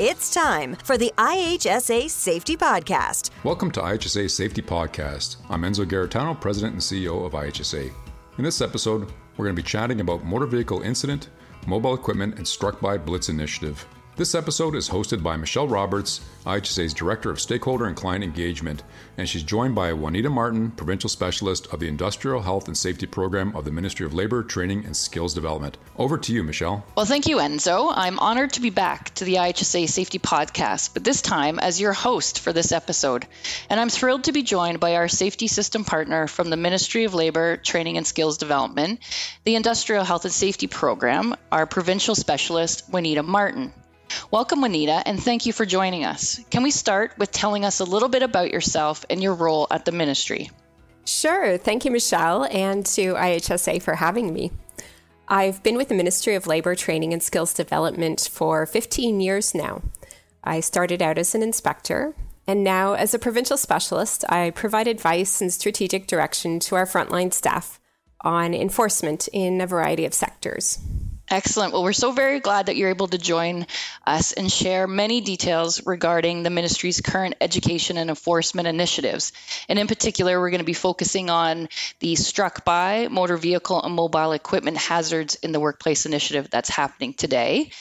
It's time for the IHSA Safety Podcast. Welcome to IHSA Safety Podcast. I'm Enzo Garritano, President and CEO of IHSA. In this episode, we're going to be chatting about motor vehicle incident, mobile equipment, and struck by blitz initiative. This episode is hosted by Michelle Roberts, IHSA's Director of Stakeholder and Client Engagement, and she's joined by Juanita Martin, Provincial Specialist of the Industrial Health and Safety Program of the Ministry of Labor, Training and Skills Development. Over to you, Michelle. Well, thank you, Enzo. I'm honored to be back to the IHSA Safety Podcast, but this time as your host for this episode. And I'm thrilled to be joined by our safety system partner from the Ministry of Labor, Training and Skills Development, the Industrial Health and Safety Program, our Provincial Specialist, Juanita Martin. Welcome, Juanita, and thank you for joining us. Can we start with telling us a little bit about yourself and your role at the ministry? Sure. Thank you, Michelle, and to IHSA for having me. I've been with the Ministry of Labor Training and Skills Development for 15 years now. I started out as an inspector, and now as a provincial specialist, I provide advice and strategic direction to our frontline staff on enforcement in a variety of sectors. Excellent. Well, we're so very glad that you're able to join us and share many details regarding the ministry's current education and enforcement initiatives. And in particular, we're going to be focusing on the struck by motor vehicle and mobile equipment hazards in the workplace initiative that's happening today.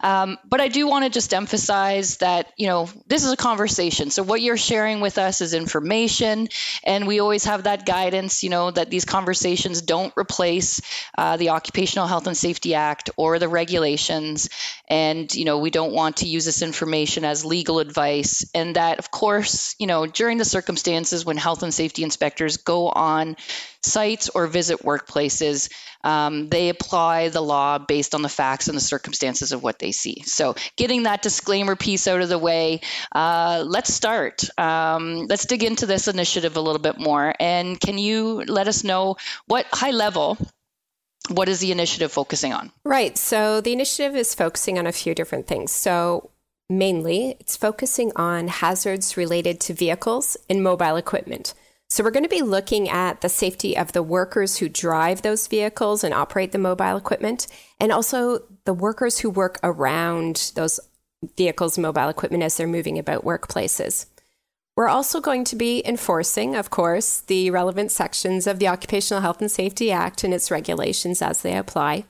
Um, but I do want to just emphasize that, you know, this is a conversation. So what you're sharing with us is information, and we always have that guidance, you know, that these conversations don't replace uh, the Occupational Health and Safety Act Act or the regulations. And, you know, we don't want to use this information as legal advice. And that, of course, you know, during the circumstances when health and safety inspectors go on sites or visit workplaces, um, they apply the law based on the facts and the circumstances of what they see. So, getting that disclaimer piece out of the way, uh, let's start. Um, let's dig into this initiative a little bit more. And can you let us know what high level what is the initiative focusing on? Right. So the initiative is focusing on a few different things. So mainly, it's focusing on hazards related to vehicles and mobile equipment. So we're going to be looking at the safety of the workers who drive those vehicles and operate the mobile equipment, and also the workers who work around those vehicles, and mobile equipment as they're moving about workplaces. We're also going to be enforcing, of course, the relevant sections of the Occupational Health and Safety Act and its regulations as they apply.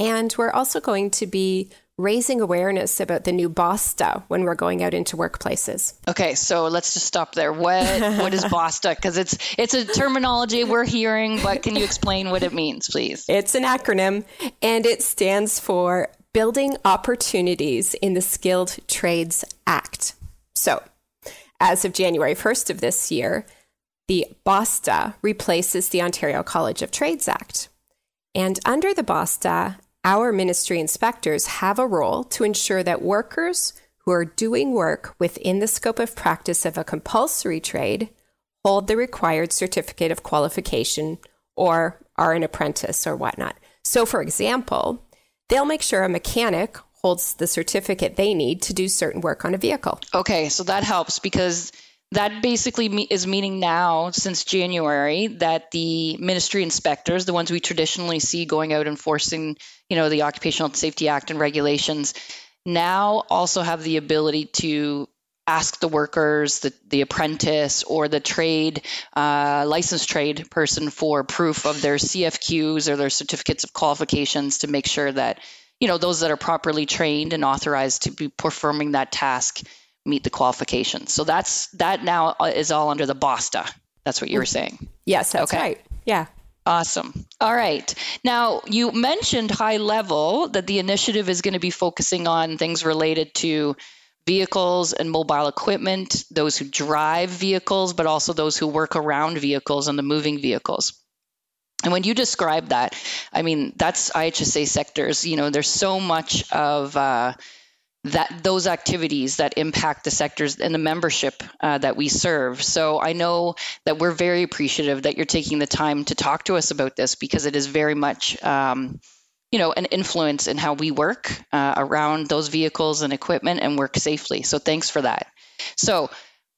And we're also going to be raising awareness about the new BOSTA when we're going out into workplaces. Okay, so let's just stop there. What what is BOSTA? Because it's it's a terminology we're hearing, but can you explain what it means, please? It's an acronym, and it stands for Building Opportunities in the Skilled Trades Act. So as of January 1st of this year, the BOSTA replaces the Ontario College of Trades Act. And under the BOSTA, our ministry inspectors have a role to ensure that workers who are doing work within the scope of practice of a compulsory trade hold the required certificate of qualification or are an apprentice or whatnot. So, for example, they'll make sure a mechanic holds the certificate they need to do certain work on a vehicle. Okay, so that helps because that basically is meaning now since January that the ministry inspectors, the ones we traditionally see going out enforcing, you know, the Occupational Safety Act and regulations, now also have the ability to ask the workers, the, the apprentice, or the trade uh, licensed trade person for proof of their CFQs or their certificates of qualifications to make sure that you know those that are properly trained and authorized to be performing that task meet the qualifications. So that's that now uh, is all under the BOSTA. That's what you were mm-hmm. saying. Yes, that's okay. right. Yeah. Awesome. All right. Now, you mentioned high level that the initiative is going to be focusing on things related to vehicles and mobile equipment, those who drive vehicles, but also those who work around vehicles and the moving vehicles. And when you describe that, I mean, that's IHSA sectors. You know, there's so much of uh, that those activities that impact the sectors and the membership uh, that we serve. So I know that we're very appreciative that you're taking the time to talk to us about this because it is very much. Um, you know, an influence in how we work uh, around those vehicles and equipment and work safely. So thanks for that. So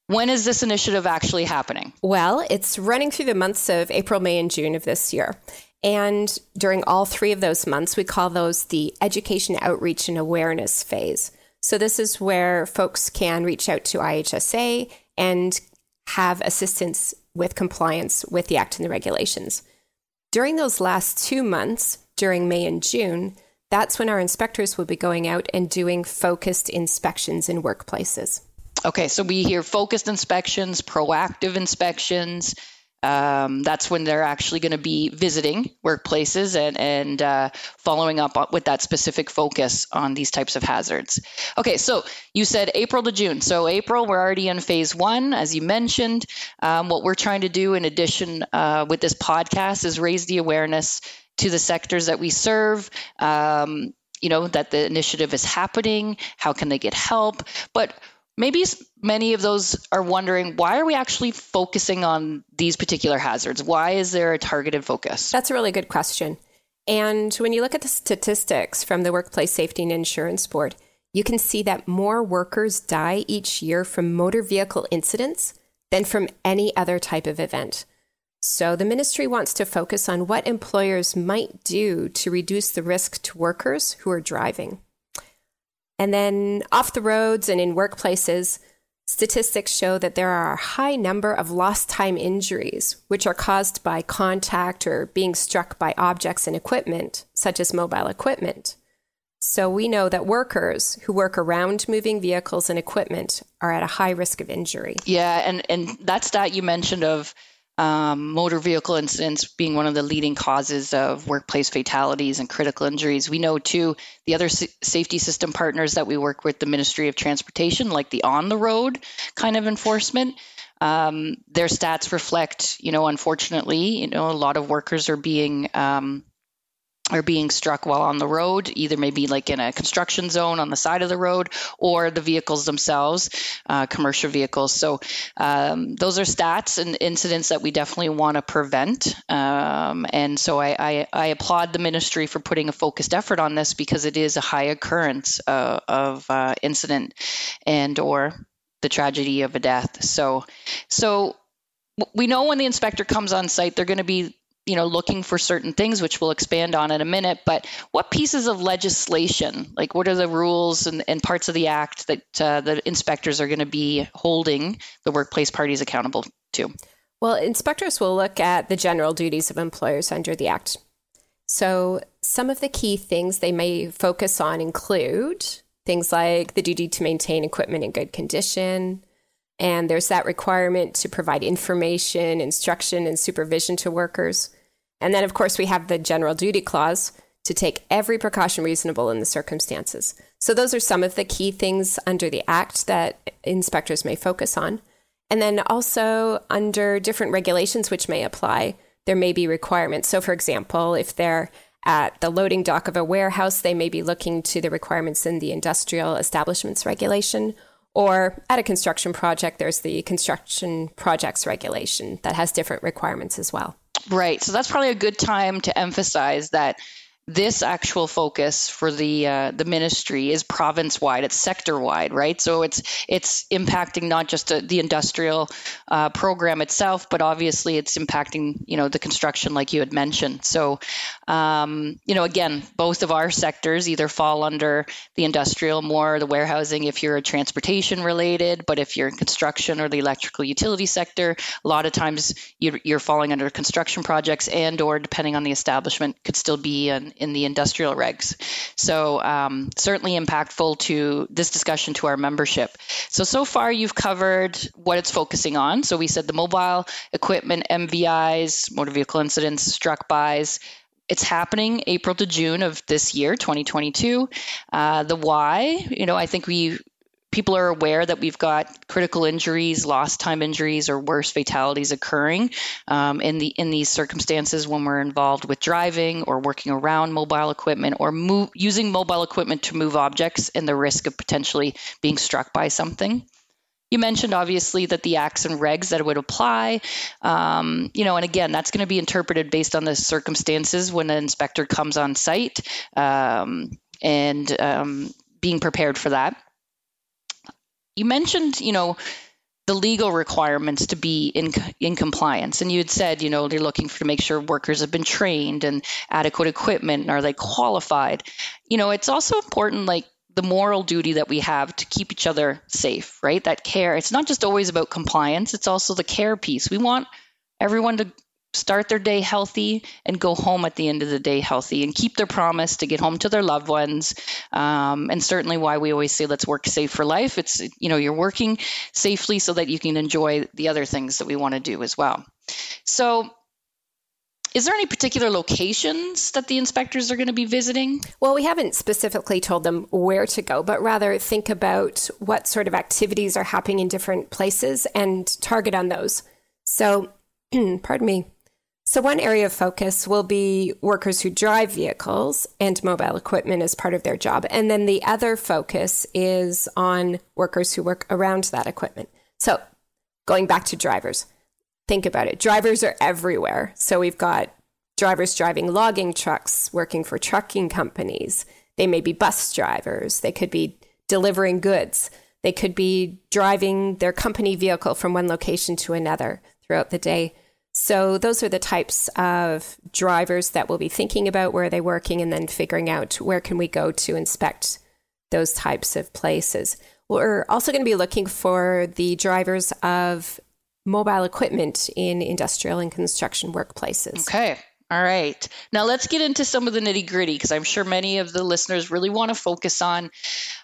when is this initiative actually happening? Well, it's running through the months of April, May, and June of this year. And during all three of those months, we call those the education outreach and awareness phase. So, this is where folks can reach out to IHSA and have assistance with compliance with the Act and the regulations. During those last two months, during May and June, that's when our inspectors will be going out and doing focused inspections in workplaces. Okay, so we hear focused inspections, proactive inspections. Um, that's when they're actually going to be visiting workplaces and, and uh, following up with that specific focus on these types of hazards. Okay, so you said April to June. So, April, we're already in phase one, as you mentioned. Um, what we're trying to do in addition uh, with this podcast is raise the awareness to the sectors that we serve. Um, you know that the initiative is happening. How can they get help? But maybe many of those are wondering why are we actually focusing on these particular hazards? Why is there a targeted focus? That's a really good question. And when you look at the statistics from the Workplace Safety and Insurance Board, you can see that more workers die each year from motor vehicle incidents than from any other type of event. So the ministry wants to focus on what employers might do to reduce the risk to workers who are driving. And then off the roads and in workplaces, statistics show that there are a high number of lost time injuries, which are caused by contact or being struck by objects and equipment, such as mobile equipment. So we know that workers who work around moving vehicles and equipment are at a high risk of injury. Yeah, and, and that stat you mentioned of um, motor vehicle incidents being one of the leading causes of workplace fatalities and critical injuries. We know too the other s- safety system partners that we work with, the Ministry of Transportation, like the on the road kind of enforcement. Um, their stats reflect, you know, unfortunately, you know, a lot of workers are being um, are being struck while on the road, either maybe like in a construction zone on the side of the road or the vehicles themselves, uh, commercial vehicles. So um, those are stats and incidents that we definitely want to prevent. Um, and so I, I, I, applaud the ministry for putting a focused effort on this because it is a high occurrence uh, of uh, incident and or the tragedy of a death. So so we know when the inspector comes on site, they're going to be you know looking for certain things which we'll expand on in a minute but what pieces of legislation like what are the rules and, and parts of the act that uh, the inspectors are going to be holding the workplace parties accountable to? Well inspectors will look at the general duties of employers under the act. So some of the key things they may focus on include things like the duty to maintain equipment in good condition and there's that requirement to provide information, instruction, and supervision to workers. And then, of course, we have the general duty clause to take every precaution reasonable in the circumstances. So, those are some of the key things under the Act that inspectors may focus on. And then also under different regulations which may apply, there may be requirements. So, for example, if they're at the loading dock of a warehouse, they may be looking to the requirements in the industrial establishments regulation or at a construction project, there's the construction projects regulation that has different requirements as well. Right. So that's probably a good time to emphasize that this actual focus for the uh, the ministry is province wide it's sector wide right? So it's it's impacting not just a, the industrial uh, program itself but obviously it's impacting you know the construction like you had mentioned. So um, you know again both of our sectors either fall under the industrial more the warehousing if you're a transportation related but if you're in construction or the electrical utility sector a lot of times you're, you're falling under construction projects and or depending on the establishment could still be an in the industrial regs. So um, certainly impactful to this discussion to our membership. So so far you've covered what it's focusing on. So we said the mobile equipment, MVIs, motor vehicle incidents, struck bys. It's happening April to June of this year, 2022. Uh, the why, you know, I think we people are aware that we've got critical injuries, lost time injuries, or worse fatalities occurring um, in the in these circumstances when we're involved with driving or working around mobile equipment or move, using mobile equipment to move objects and the risk of potentially being struck by something. You mentioned obviously that the acts and regs that would apply, um, you know, and again, that's going to be interpreted based on the circumstances when an inspector comes on site um, and um, being prepared for that you mentioned, you know, the legal requirements to be in in compliance and you had said you know they're looking for to make sure workers have been trained and adequate equipment and are they qualified you know it's also important like the moral duty that we have to keep each other safe, right? That care. It's not just always about compliance, it's also the care piece. We want everyone to start their day healthy and go home at the end of the day healthy and keep their promise to get home to their loved ones um, and certainly why we always say let's work safe for life it's you know you're working safely so that you can enjoy the other things that we want to do as well so is there any particular locations that the inspectors are going to be visiting? Well, we haven't specifically told them where to go, but rather think about what sort of activities are happening in different places and target on those. So, pardon me. So, one area of focus will be workers who drive vehicles and mobile equipment as part of their job. And then the other focus is on workers who work around that equipment. So, going back to drivers, think about it. Drivers are everywhere. So, we've got drivers driving logging trucks, working for trucking companies. They may be bus drivers, they could be delivering goods, they could be driving their company vehicle from one location to another throughout the day. So those are the types of drivers that we'll be thinking about where are they're working and then figuring out where can we go to inspect those types of places. We're also going to be looking for the drivers of mobile equipment in industrial and construction workplaces. Okay. All right. Now let's get into some of the nitty gritty because I'm sure many of the listeners really want to focus on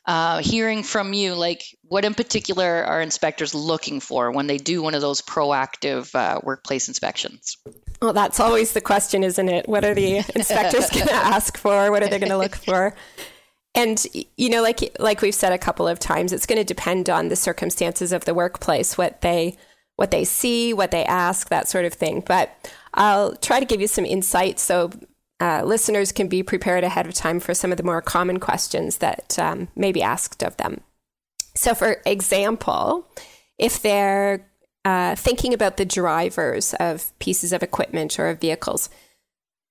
uh, hearing from you, like what in particular are inspectors looking for when they do one of those proactive uh, workplace inspections? Well, that's always the question, isn't it? What are the inspectors going to ask for? What are they going to look for? And you know, like like we've said a couple of times, it's going to depend on the circumstances of the workplace, what they what they see, what they ask, that sort of thing. But I'll try to give you some insight so uh, listeners can be prepared ahead of time for some of the more common questions that um, may be asked of them. So, for example, if they're uh, thinking about the drivers of pieces of equipment or of vehicles,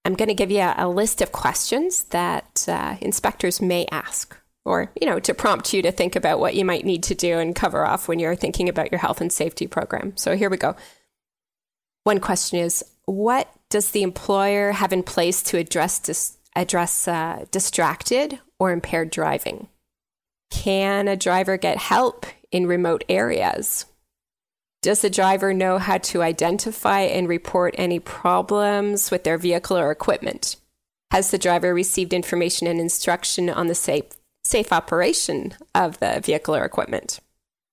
I'm going to give you a, a list of questions that uh, inspectors may ask, or you know, to prompt you to think about what you might need to do and cover off when you're thinking about your health and safety program. So here we go. One question is what does the employer have in place to address dis- address uh, distracted or impaired driving? Can a driver get help in remote areas? Does the driver know how to identify and report any problems with their vehicle or equipment? Has the driver received information and instruction on the safe, safe operation of the vehicle or equipment?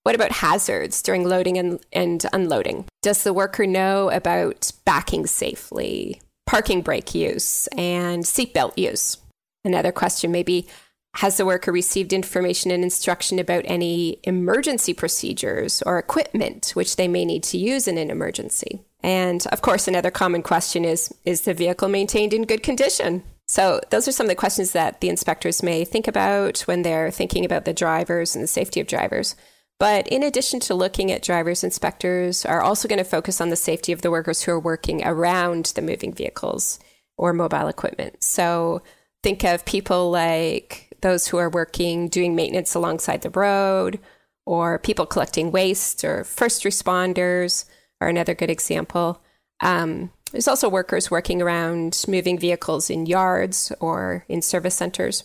What about hazards during loading and, and unloading? Does the worker know about backing safely, parking brake use, and seatbelt use? Another question may be Has the worker received information and instruction about any emergency procedures or equipment which they may need to use in an emergency? And of course, another common question is Is the vehicle maintained in good condition? So, those are some of the questions that the inspectors may think about when they're thinking about the drivers and the safety of drivers. But in addition to looking at drivers, inspectors are also going to focus on the safety of the workers who are working around the moving vehicles or mobile equipment. So think of people like those who are working doing maintenance alongside the road, or people collecting waste, or first responders are another good example. Um, there's also workers working around moving vehicles in yards or in service centers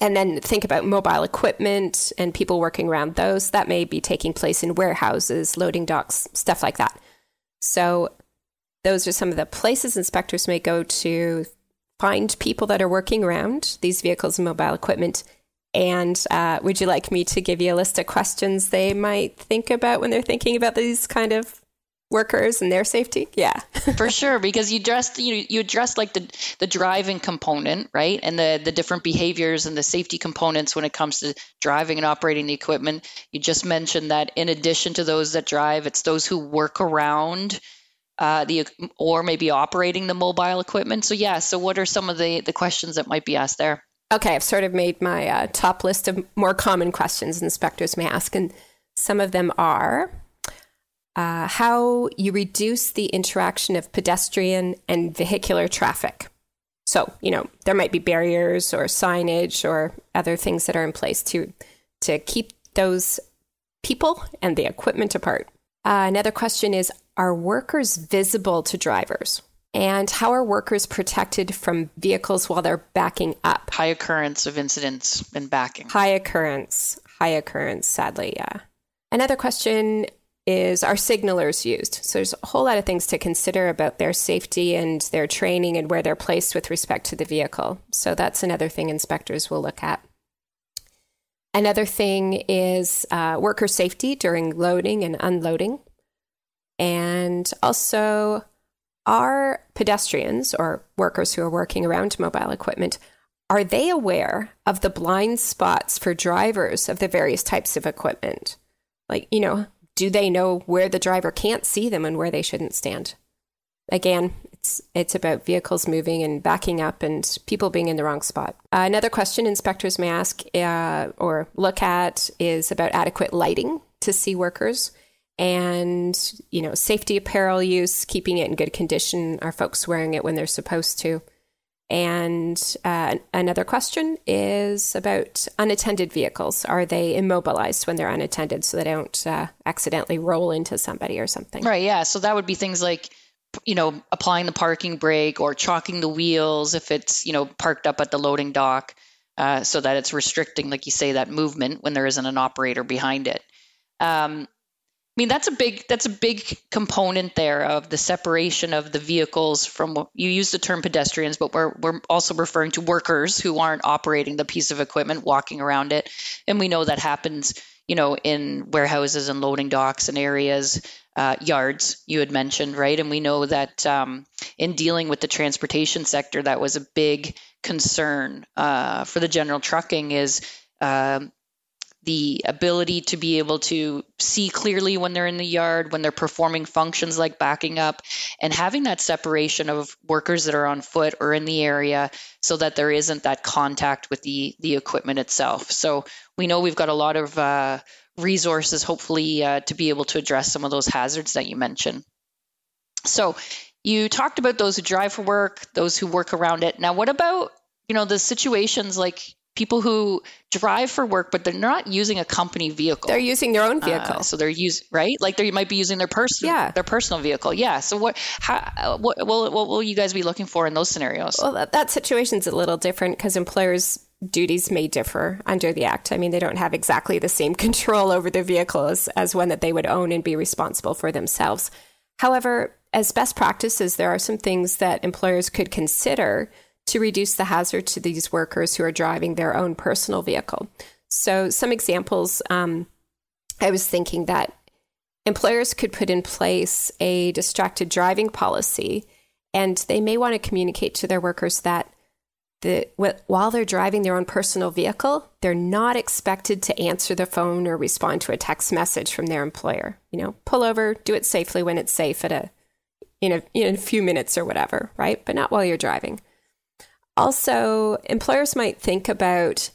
and then think about mobile equipment and people working around those. That may be taking place in warehouses, loading docks, stuff like that. So, those are some of the places inspectors may go to find people that are working around these vehicles and mobile equipment. And uh, would you like me to give you a list of questions they might think about when they're thinking about these kind of workers and their safety? Yeah. For sure because you addressed you you addressed like the the driving component right? And the the different behaviors and the safety components when it comes to driving and operating the equipment. You just mentioned that in addition to those that drive it's those who work around uh, the or maybe operating the mobile equipment. So yeah so what are some of the the questions that might be asked there? Okay i've sort of made my uh, top list of more common questions inspectors may ask and some of them are uh, how you reduce the interaction of pedestrian and vehicular traffic. So, you know, there might be barriers or signage or other things that are in place to to keep those people and the equipment apart. Uh, another question is Are workers visible to drivers? And how are workers protected from vehicles while they're backing up? High occurrence of incidents and backing. High occurrence, high occurrence, sadly, yeah. Another question is Are signalers used? So there's a whole lot of things to consider about their safety and their training and where they're placed with respect to the vehicle. So that's another thing inspectors will look at. Another thing is uh, worker safety during loading and unloading. And also, are pedestrians or workers who are working around mobile equipment are they aware of the blind spots for drivers of the various types of equipment like you know do they know where the driver can't see them and where they shouldn't stand? Again it's it's about vehicles moving and backing up and people being in the wrong spot. Uh, another question inspectors may ask uh, or look at is about adequate lighting to see workers and you know safety apparel use keeping it in good condition. Are folks wearing it when they're supposed to and uh, another question is about unattended vehicles. Are they immobilized when they're unattended so they don't uh, accidentally roll into somebody or something? Right yeah. So that would be things like you know applying the parking brake or chocking the wheels if it's you know parked up at the loading dock uh, so that it's restricting like you say that movement when there isn't an operator behind it. Um, mean that's a big that's a big component there of the separation of the vehicles from you use the term pedestrians, but we're we're also referring to workers who aren't operating the piece of equipment, walking around it, and we know that happens, you know, in warehouses and loading docks and areas, uh, yards you had mentioned, right? And we know that um, in dealing with the transportation sector, that was a big concern uh, for the general trucking is. Um, the ability to be able to see clearly when they're in the yard, when they're performing functions like backing up, and having that separation of workers that are on foot or in the area so that there isn't that contact with the, the equipment itself. So we know we've got a lot of uh, resources, hopefully, uh, to be able to address some of those hazards that you mentioned. So you talked about those who drive for work, those who work around it. Now, what about you know the situations like people who drive for work, but they're not using a company vehicle. They're using their own uh, vehicle. Uh, so they're using right, like they might be using their personal, yeah. their personal vehicle. Yeah. So what, how, what, what, what will you guys be looking for in those scenarios? Well, that, that situation's a little different because employers' duties may differ under the act. I mean, they don't have exactly the same control over the vehicle as, as one that they would own and be responsible for themselves. However, as best practices, there are some things that employers could consider to reduce the hazard to these workers who are driving their own personal vehicle. So, some examples um, I was thinking that employers could put in place a distracted driving policy, and they may want to communicate to their workers that the, while they're driving their own personal vehicle, they're not expected to answer the phone or respond to a text message from their employer. You know, pull over, do it safely when it's safe at a in a in a few minutes or whatever, right? But not while you're driving. Also, employers might think about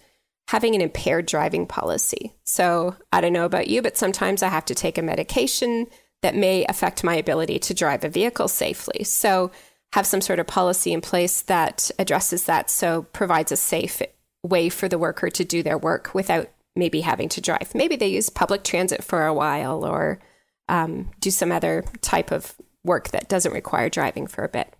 having an impaired driving policy. So, I don't know about you, but sometimes I have to take a medication that may affect my ability to drive a vehicle safely. So, have some sort of policy in place that addresses that so provides a safe way for the worker to do their work without maybe having to drive. Maybe they use public transit for a while or um, do some other type of work that doesn't require driving for a bit.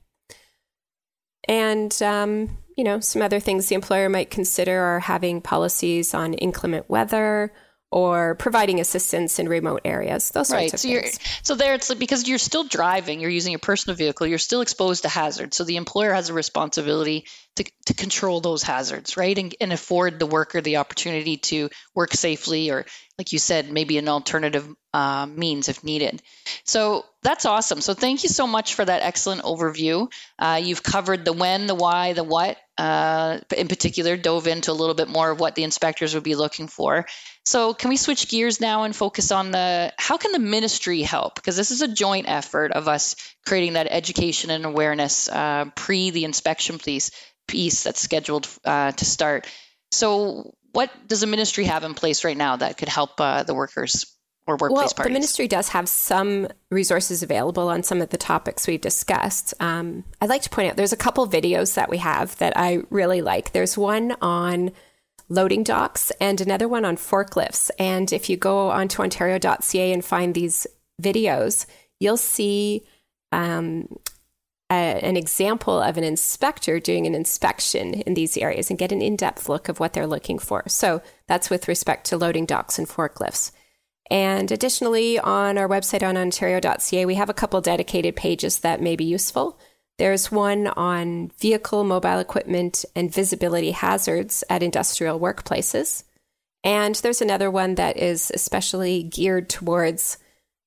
And, um, you know, some other things the employer might consider are having policies on inclement weather or providing assistance in remote areas. Those right. sorts of so things. so there, it's like because you're still driving, you're using your personal vehicle, you're still exposed to hazards. So the employer has a responsibility to, to control those hazards, right, and, and afford the worker the opportunity to work safely, or like you said, maybe an alternative uh, means if needed. So that's awesome. So thank you so much for that excellent overview. Uh, you've covered the when, the why, the what. Uh, in particular, dove into a little bit more of what the inspectors would be looking for. So, can we switch gears now and focus on the how can the ministry help? Because this is a joint effort of us creating that education and awareness uh, pre the inspection piece piece that's scheduled uh, to start. So, what does the ministry have in place right now that could help uh, the workers? Or workplace well, parties? the ministry does have some resources available on some of the topics we've discussed. Um, I'd like to point out there's a couple videos that we have that I really like. There's one on loading docks and another one on forklifts. And if you go onto ontario.ca and find these videos, you'll see um, a, an example of an inspector doing an inspection in these areas and get an in depth look of what they're looking for. So that's with respect to loading docks and forklifts. And additionally, on our website on ontario.ca, we have a couple dedicated pages that may be useful. There's one on vehicle, mobile equipment, and visibility hazards at industrial workplaces. And there's another one that is especially geared towards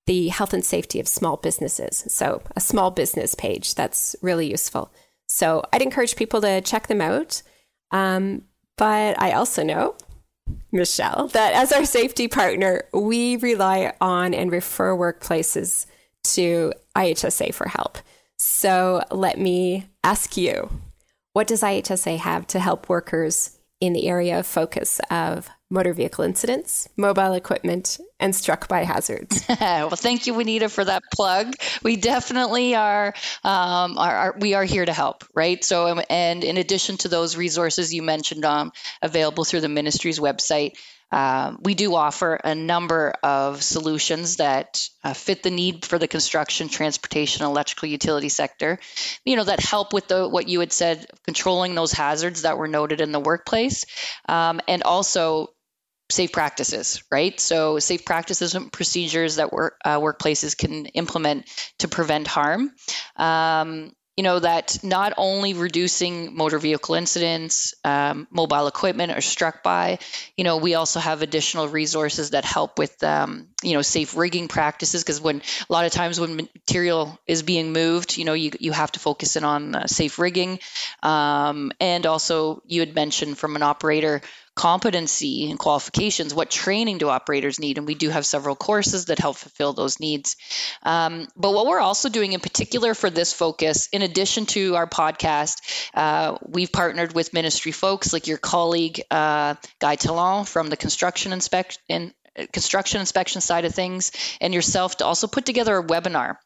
the health and safety of small businesses. So, a small business page that's really useful. So, I'd encourage people to check them out. Um, but I also know, Michelle, that as our safety partner, we rely on and refer workplaces to IHSA for help. So, let me ask you what does IHSA have to help workers in the area of focus of motor vehicle incidents, mobile equipment, and struck by hazards. well, thank you, Juanita, for that plug. We definitely are, um, are, are, we are here to help, right? So, um, and in addition to those resources you mentioned, um, available through the ministry's website. Um, we do offer a number of solutions that uh, fit the need for the construction, transportation, electrical utility sector. You know that help with the what you had said, controlling those hazards that were noted in the workplace, um, and also safe practices, right? So, safe practices and procedures that work, uh, workplaces can implement to prevent harm. Um, you know that not only reducing motor vehicle incidents um, mobile equipment are struck by you know we also have additional resources that help with um, you know safe rigging practices because when a lot of times when material is being moved you know you, you have to focus in on uh, safe rigging um, and also you had mentioned from an operator competency and qualifications, what training do operators need? And we do have several courses that help fulfill those needs. Um, but what we're also doing in particular for this focus, in addition to our podcast, uh, we've partnered with ministry folks like your colleague uh, Guy Talon from the construction inspection construction inspection side of things and yourself to also put together a webinar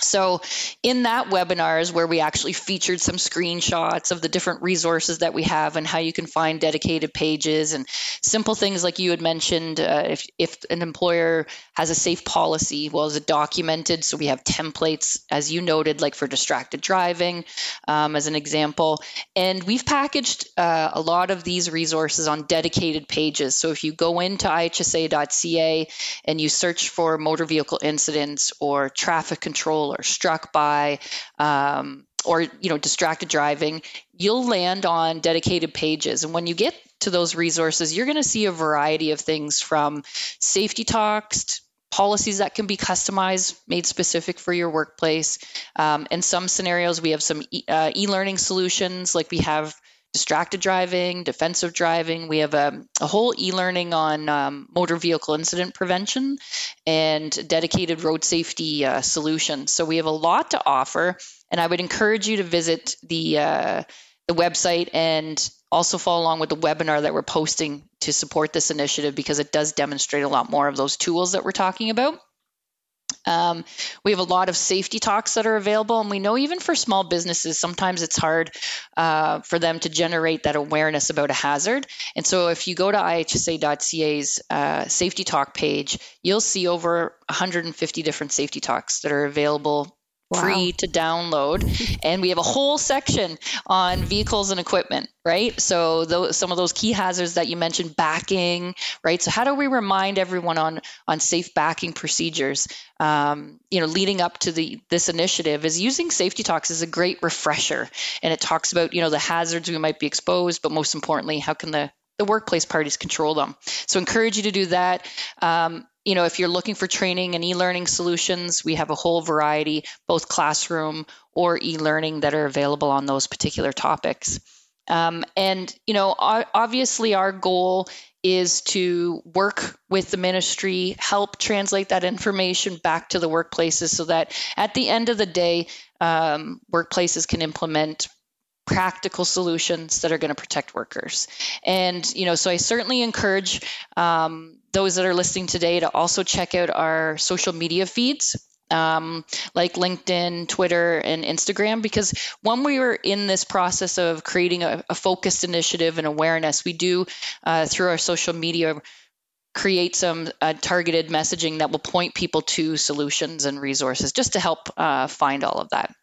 so, in that webinar is where we actually featured some screenshots of the different resources that we have and how you can find dedicated pages and simple things like you had mentioned. Uh, if, if an employer has a safe policy, well, is it documented? So, we have templates, as you noted, like for distracted driving, um, as an example. And we've packaged uh, a lot of these resources on dedicated pages. So, if you go into ihsa.ca and you search for motor vehicle incidents or traffic control, or struck by um, or you know distracted driving you'll land on dedicated pages. And when you get to those resources you're going to see a variety of things from safety talks policies that can be customized made specific for your workplace. Um, in some scenarios we have some e- uh, e-learning solutions like we have distracted driving, defensive driving. We have a, a whole e learning on um, motor vehicle incident prevention and dedicated road safety uh, solutions. So we have a lot to offer, and I would encourage you to visit the uh, the website and also follow along with the webinar that we're posting to support this initiative because it does demonstrate a lot more of those tools that we're talking about. Um, we have a lot of safety talks that are available, and we know even for small businesses, sometimes it's hard uh, for them to generate that awareness about a hazard. And so, if you go to ihsa.ca's uh, safety talk page, you'll see over 150 different safety talks that are available wow. free to download. and we have a whole section on vehicles and equipment, right? So those, some of those key hazards that you mentioned, backing, right? So how do we remind everyone on on safe backing procedures? Um, you know, leading up to the this initiative is using safety talks is a great refresher, and it talks about you know the hazards we might be exposed, but most importantly, how can the the workplace parties control them. So encourage you to do that. Um, you know, if you're looking for training and e-learning solutions, we have a whole variety, both classroom or e-learning that are available on those particular topics. Um, and you know, obviously, our goal is to work with the ministry, help translate that information back to the workplaces, so that at the end of the day, um, workplaces can implement practical solutions that are going to protect workers. And, you know, so I certainly encourage um, those that are listening today to also check out our social media feeds. Um, like LinkedIn, Twitter, and Instagram, because when we were in this process of creating a, a focused initiative and awareness, we do uh, through our social media create some uh, targeted messaging that will point people to solutions and resources just to help uh, find all of that.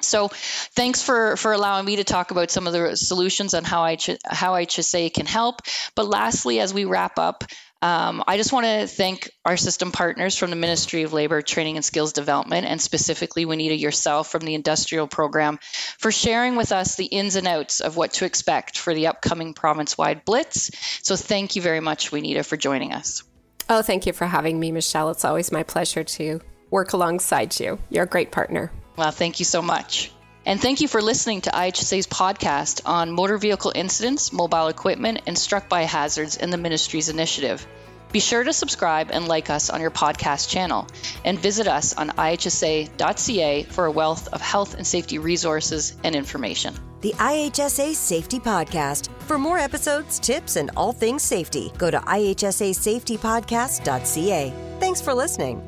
So, thanks for for allowing me to talk about some of the solutions and how I how IHSA can help. But lastly, as we wrap up, um, I just want to thank our system partners from the Ministry of Labor, Training and Skills Development, and specifically Juanita yourself from the Industrial Program, for sharing with us the ins and outs of what to expect for the upcoming province-wide blitz. So, thank you very much, Juanita, for joining us. Oh, thank you for having me, Michelle. It's always my pleasure to work alongside you. You're a great partner. Well, thank you so much. And thank you for listening to IHSA's podcast on motor vehicle incidents, mobile equipment, and struck by hazards in the ministry's initiative. Be sure to subscribe and like us on your podcast channel and visit us on ihsa.ca for a wealth of health and safety resources and information. The IHSA Safety Podcast. For more episodes, tips, and all things safety, go to ihsasafetypodcast.ca. Thanks for listening.